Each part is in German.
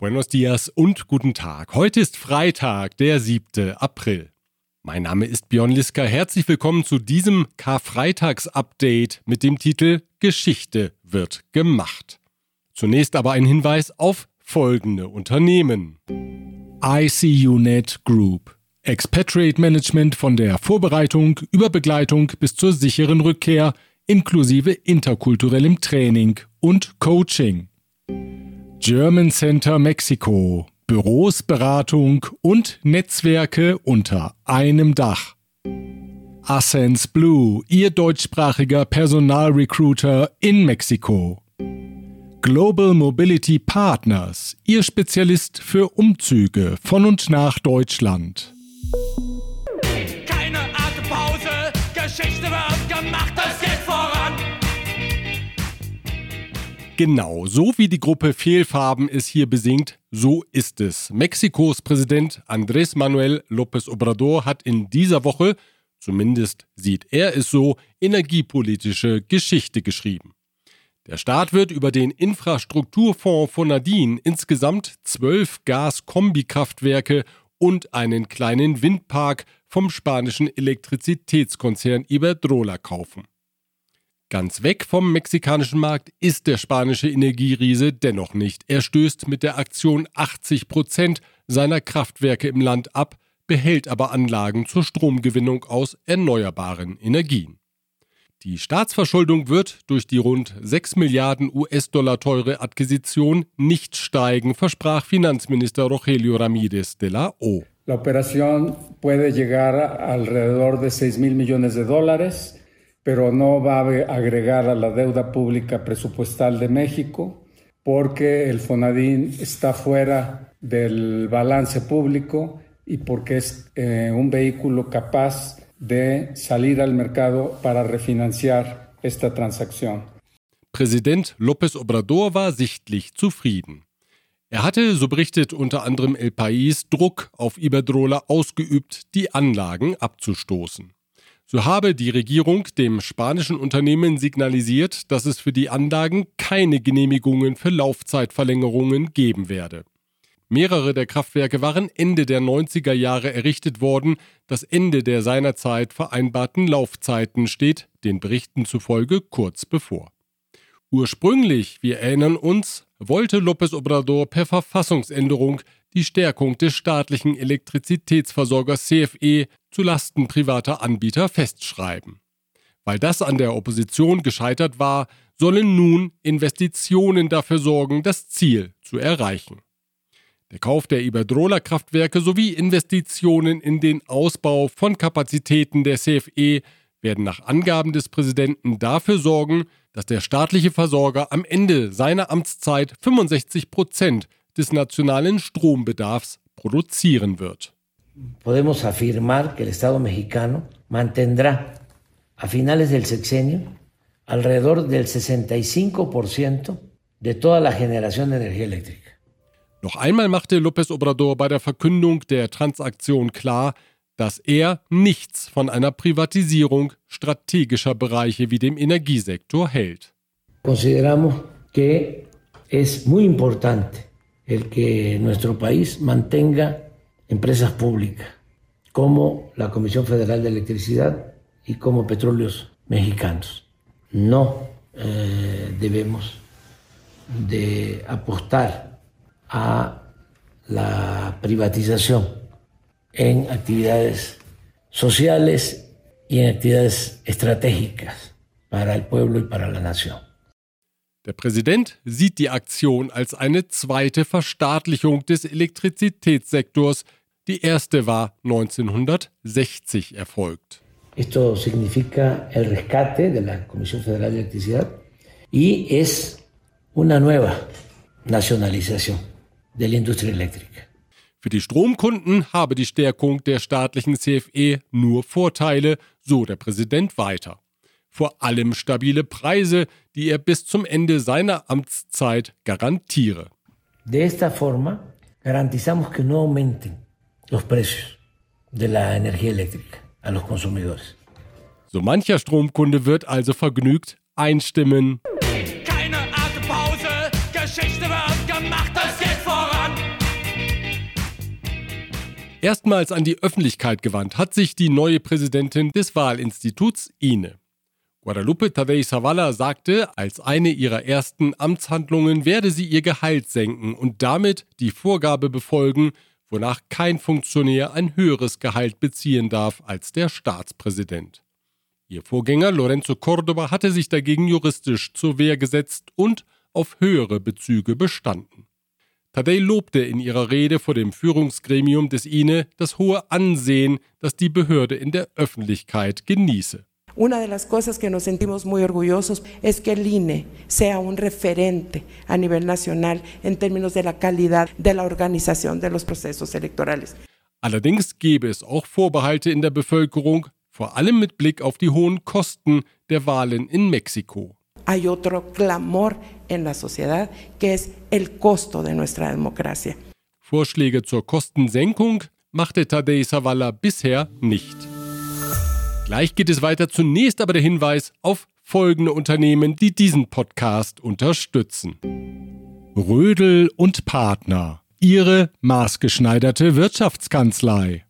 Buenos dias und guten Tag. Heute ist Freitag, der 7. April. Mein Name ist Björn Liska. Herzlich willkommen zu diesem Karfreitags-Update mit dem Titel Geschichte wird gemacht. Zunächst aber ein Hinweis auf folgende Unternehmen. ICUNet Group. Expatriate Management von der Vorbereitung über Begleitung bis zur sicheren Rückkehr inklusive interkulturellem Training und Coaching. German Center Mexiko. Büros, Beratung und Netzwerke unter einem Dach. Ascens Blue, Ihr deutschsprachiger Personalrecruiter in Mexiko. Global Mobility Partners, Ihr Spezialist für Umzüge von und nach Deutschland. Genau, so wie die Gruppe Fehlfarben es hier besingt, so ist es. Mexikos Präsident Andrés Manuel López Obrador hat in dieser Woche, zumindest sieht er es so, energiepolitische Geschichte geschrieben. Der Staat wird über den Infrastrukturfonds von Nadine insgesamt zwölf Gas-Kombikraftwerke und einen kleinen Windpark vom spanischen Elektrizitätskonzern Iberdrola kaufen. Ganz weg vom mexikanischen Markt ist der spanische Energieriese dennoch nicht. Er stößt mit der Aktion 80 Prozent seiner Kraftwerke im Land ab, behält aber Anlagen zur Stromgewinnung aus erneuerbaren Energien. Die Staatsverschuldung wird durch die rund 6 Milliarden US-Dollar teure Akquisition nicht steigen, versprach Finanzminister Rogelio Ramírez de la O. La operación puede llegar alrededor de 6 mil millones de dólares. Pero no va a agregar a la deuda pública presupuestal de México porque el FONADIN está fuera del balance público y porque es eh, un vehículo capaz de salir al mercado para refinanciar esta transacción. Präsident López Obrador war sichtlich zufrieden. Er hatte, so berichtet unter anderem El País, Druck auf Iberdrola ausgeübt, die Anlagen abzustoßen. So habe die Regierung dem spanischen Unternehmen signalisiert, dass es für die Anlagen keine Genehmigungen für Laufzeitverlängerungen geben werde. Mehrere der Kraftwerke waren Ende der 90er Jahre errichtet worden. Das Ende der seinerzeit vereinbarten Laufzeiten steht den Berichten zufolge kurz bevor. Ursprünglich, wir erinnern uns, wollte López Obrador per Verfassungsänderung die Stärkung des staatlichen Elektrizitätsversorgers CFE zu Lasten privater Anbieter festschreiben. Weil das an der Opposition gescheitert war, sollen nun Investitionen dafür sorgen, das Ziel zu erreichen. Der Kauf der Iberdrola-Kraftwerke sowie Investitionen in den Ausbau von Kapazitäten der CFE werden nach Angaben des Präsidenten dafür sorgen, dass der staatliche Versorger am Ende seiner Amtszeit 65 Prozent des nationalen Strombedarfs produzieren wird. Podemos afirmar que el Estado mexicano mantendrá a finales del sexenio alrededor del 65% de toda la generación de energía eléctrica. Noch einmal machte López Obrador bei der Verkündung der Transaktion klar, dass er nichts von einer Privatisierung strategischer Bereiche wie dem Energiesektor hält. Consideramos que es muy importante el que nuestro país mantenga empresas públicas como la Comisión Federal de Electricidad y como Petróleos Mexicanos. No eh, debemos de apostar a la privatización en actividades sociales y en actividades estratégicas para el pueblo y para la nación. Der Präsident sieht die Aktion als eine zweite Verstaatlichung des Elektrizitätssektors. Die erste war 1960 erfolgt. Esto significa el rescate de la Comisión Federal de Electricidad y es una nueva nacionalización de la industria eléctrica. Für die Stromkunden habe die Stärkung der staatlichen CFE nur Vorteile, so der Präsident weiter vor allem stabile Preise, die er bis zum Ende seiner Amtszeit garantiere. De esta forma garantizamos que no aumenten los precios de la energía eléctrica a los consumidores. So mancher Stromkunde wird also vergnügt einstimmen. Keine Atempause, Geschichte wird gemacht, es geht voran. Erstmals an die Öffentlichkeit gewandt hat sich die neue Präsidentin des Wahlinstituts INE. Guadalupe Tadei Zavala sagte, als eine ihrer ersten Amtshandlungen werde sie ihr Gehalt senken und damit die Vorgabe befolgen, wonach kein Funktionär ein höheres Gehalt beziehen darf als der Staatspräsident. Ihr Vorgänger Lorenzo Córdoba hatte sich dagegen juristisch zur Wehr gesetzt und auf höhere Bezüge bestanden. Tadei lobte in ihrer Rede vor dem Führungsgremium des INE das hohe Ansehen, das die Behörde in der Öffentlichkeit genieße. Una de las cosas que nos sentimos muy orgullosos es que el INE sea un referente a nivel nacional en términos de la calidad de la organización de los procesos electorales. Allerdings gebe es auch Vorbehalte in der Bevölkerung, vor allem mit Blick auf die hohen Kosten der Wahlen in Mexiko. Hay otro clamor en la sociedad que es el costo de nuestra democracia. Vorschläge zur Kostensenkung machte Tadei Zavala bisher nicht. Gleich geht es weiter. Zunächst aber der Hinweis auf folgende Unternehmen, die diesen Podcast unterstützen. Rödel und Partner. Ihre maßgeschneiderte Wirtschaftskanzlei.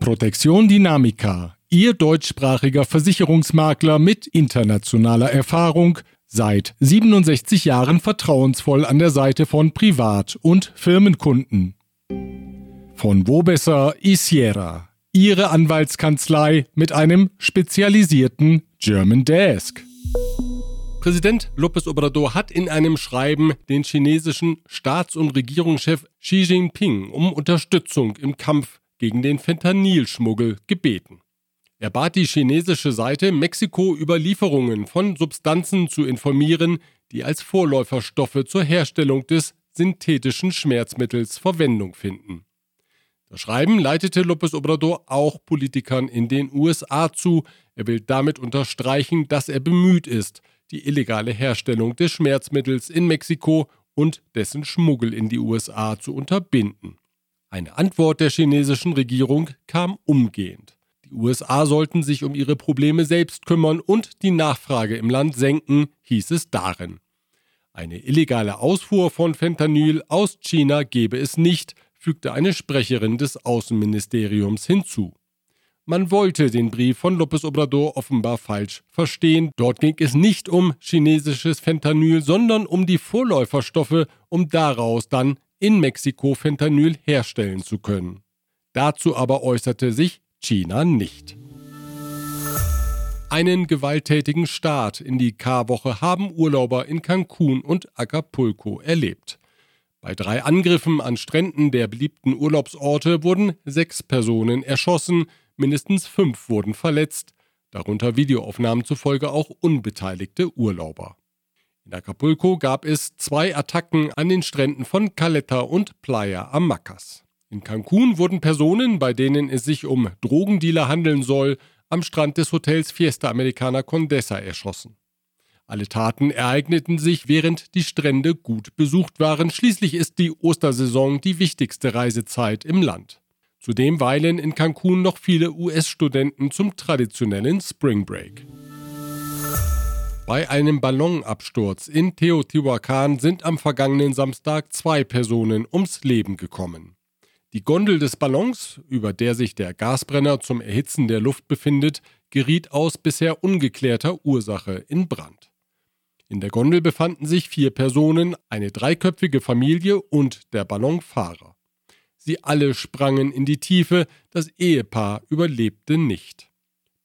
Protection Dynamica. Ihr deutschsprachiger Versicherungsmakler mit internationaler Erfahrung, seit 67 Jahren vertrauensvoll an der Seite von Privat- und Firmenkunden. Von wo besser Isiera, ihre Anwaltskanzlei mit einem spezialisierten German Desk. Präsident López Obrador hat in einem Schreiben den chinesischen Staats- und Regierungschef Xi Jinping um Unterstützung im Kampf gegen den Fentanylschmuggel gebeten. Er bat die chinesische Seite, Mexiko über Lieferungen von Substanzen zu informieren, die als Vorläuferstoffe zur Herstellung des synthetischen Schmerzmittels Verwendung finden. Das Schreiben leitete López Obrador auch Politikern in den USA zu. Er will damit unterstreichen, dass er bemüht ist, die illegale Herstellung des Schmerzmittels in Mexiko und dessen Schmuggel in die USA zu unterbinden. Eine Antwort der chinesischen Regierung kam umgehend. Die USA sollten sich um ihre Probleme selbst kümmern und die Nachfrage im Land senken, hieß es darin. Eine illegale Ausfuhr von Fentanyl aus China gebe es nicht, fügte eine Sprecherin des Außenministeriums hinzu. Man wollte den Brief von López Obrador offenbar falsch verstehen. Dort ging es nicht um chinesisches Fentanyl, sondern um die Vorläuferstoffe, um daraus dann in Mexiko Fentanyl herstellen zu können. Dazu aber äußerte sich China nicht. Einen gewalttätigen Start in die Karwoche haben Urlauber in Cancun und Acapulco erlebt. Bei drei Angriffen an Stränden der beliebten Urlaubsorte wurden sechs Personen erschossen, mindestens fünf wurden verletzt, darunter Videoaufnahmen zufolge auch unbeteiligte Urlauber. In Acapulco gab es zwei Attacken an den Stränden von Caleta und Playa Amacas. In Cancun wurden Personen, bei denen es sich um Drogendealer handeln soll, am Strand des Hotels Fiesta Americana Condesa erschossen. Alle Taten ereigneten sich, während die Strände gut besucht waren. Schließlich ist die Ostersaison die wichtigste Reisezeit im Land. Zudem weilen in Cancun noch viele US-Studenten zum traditionellen Spring Break. Bei einem Ballonabsturz in Teotihuacan sind am vergangenen Samstag zwei Personen ums Leben gekommen. Die Gondel des Ballons, über der sich der Gasbrenner zum Erhitzen der Luft befindet, geriet aus bisher ungeklärter Ursache in Brand. In der Gondel befanden sich vier Personen, eine dreiköpfige Familie und der Ballonfahrer. Sie alle sprangen in die Tiefe, das Ehepaar überlebte nicht.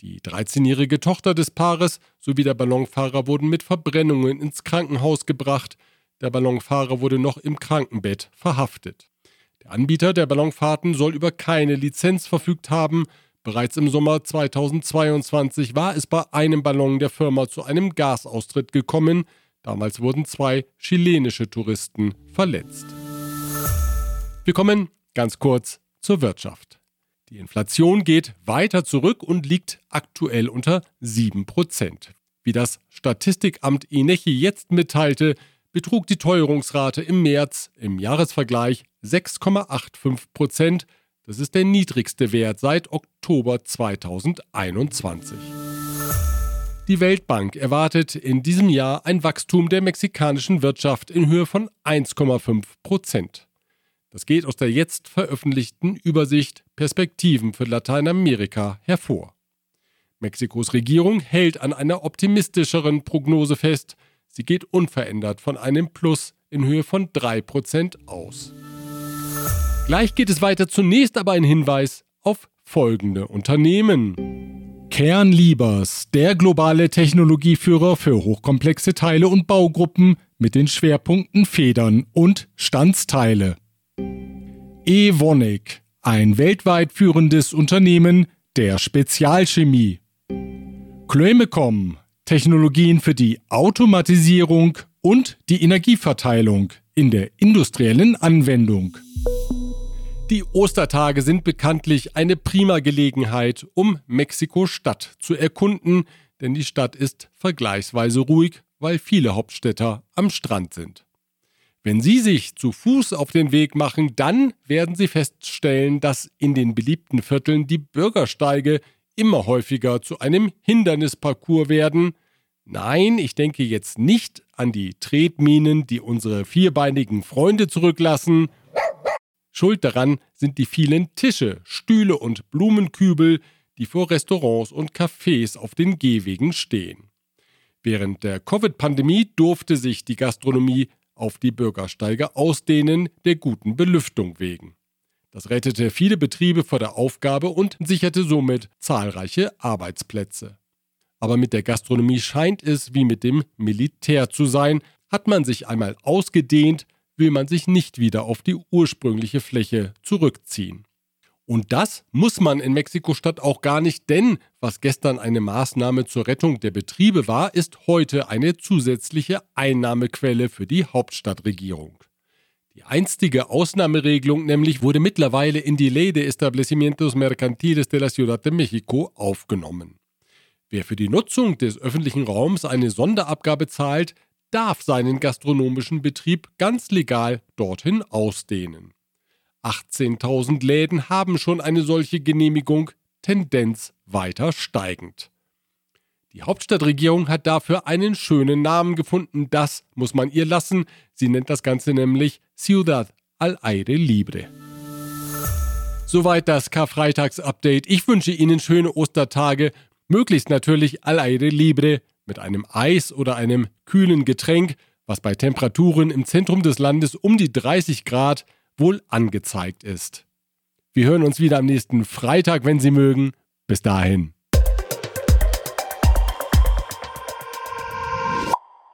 Die 13-jährige Tochter des Paares sowie der Ballonfahrer wurden mit Verbrennungen ins Krankenhaus gebracht, der Ballonfahrer wurde noch im Krankenbett verhaftet. Der Anbieter der Ballonfahrten soll über keine Lizenz verfügt haben, Bereits im Sommer 2022 war es bei einem Ballon der Firma zu einem Gasaustritt gekommen. Damals wurden zwei chilenische Touristen verletzt. Wir kommen ganz kurz zur Wirtschaft. Die Inflation geht weiter zurück und liegt aktuell unter 7%. Wie das Statistikamt INECHI jetzt mitteilte, betrug die Teuerungsrate im März im Jahresvergleich 6,85 Prozent das ist der niedrigste Wert seit Oktober 2021. Die Weltbank erwartet in diesem Jahr ein Wachstum der mexikanischen Wirtschaft in Höhe von 1,5 Prozent. Das geht aus der jetzt veröffentlichten Übersicht Perspektiven für Lateinamerika hervor. Mexikos Regierung hält an einer optimistischeren Prognose fest. Sie geht unverändert von einem Plus in Höhe von 3% aus. Gleich geht es weiter. Zunächst aber ein Hinweis auf folgende Unternehmen. Kernliebers, der globale Technologieführer für hochkomplexe Teile und Baugruppen mit den Schwerpunkten Federn und Standsteile. Evonik, ein weltweit führendes Unternehmen der Spezialchemie. Chloemecom, Technologien für die Automatisierung und die Energieverteilung in der industriellen Anwendung. Die Ostertage sind bekanntlich eine prima Gelegenheit, um Mexiko-Stadt zu erkunden, denn die Stadt ist vergleichsweise ruhig, weil viele Hauptstädter am Strand sind. Wenn Sie sich zu Fuß auf den Weg machen, dann werden Sie feststellen, dass in den beliebten Vierteln die Bürgersteige immer häufiger zu einem Hindernisparcours werden. Nein, ich denke jetzt nicht an die Tretminen, die unsere vierbeinigen Freunde zurücklassen Schuld daran sind die vielen Tische, Stühle und Blumenkübel, die vor Restaurants und Cafés auf den Gehwegen stehen. Während der Covid-Pandemie durfte sich die Gastronomie auf die Bürgersteige ausdehnen, der guten Belüftung wegen. Das rettete viele Betriebe vor der Aufgabe und sicherte somit zahlreiche Arbeitsplätze. Aber mit der Gastronomie scheint es wie mit dem Militär zu sein, hat man sich einmal ausgedehnt, will man sich nicht wieder auf die ursprüngliche Fläche zurückziehen. Und das muss man in Mexiko-Stadt auch gar nicht, denn was gestern eine Maßnahme zur Rettung der Betriebe war, ist heute eine zusätzliche Einnahmequelle für die Hauptstadtregierung. Die einstige Ausnahmeregelung nämlich wurde mittlerweile in die Ley de Establecimientos Mercantiles de la Ciudad de México aufgenommen. Wer für die Nutzung des öffentlichen Raums eine Sonderabgabe zahlt, darf seinen gastronomischen Betrieb ganz legal dorthin ausdehnen. 18.000 Läden haben schon eine solche Genehmigung, Tendenz weiter steigend. Die Hauptstadtregierung hat dafür einen schönen Namen gefunden, das muss man ihr lassen. Sie nennt das Ganze nämlich Ciudad al Aire Libre. Soweit das Karfreitags-Update. Ich wünsche Ihnen schöne Ostertage, möglichst natürlich al Aire Libre mit einem Eis oder einem kühlen Getränk, was bei Temperaturen im Zentrum des Landes um die 30 Grad wohl angezeigt ist. Wir hören uns wieder am nächsten Freitag, wenn Sie mögen. Bis dahin.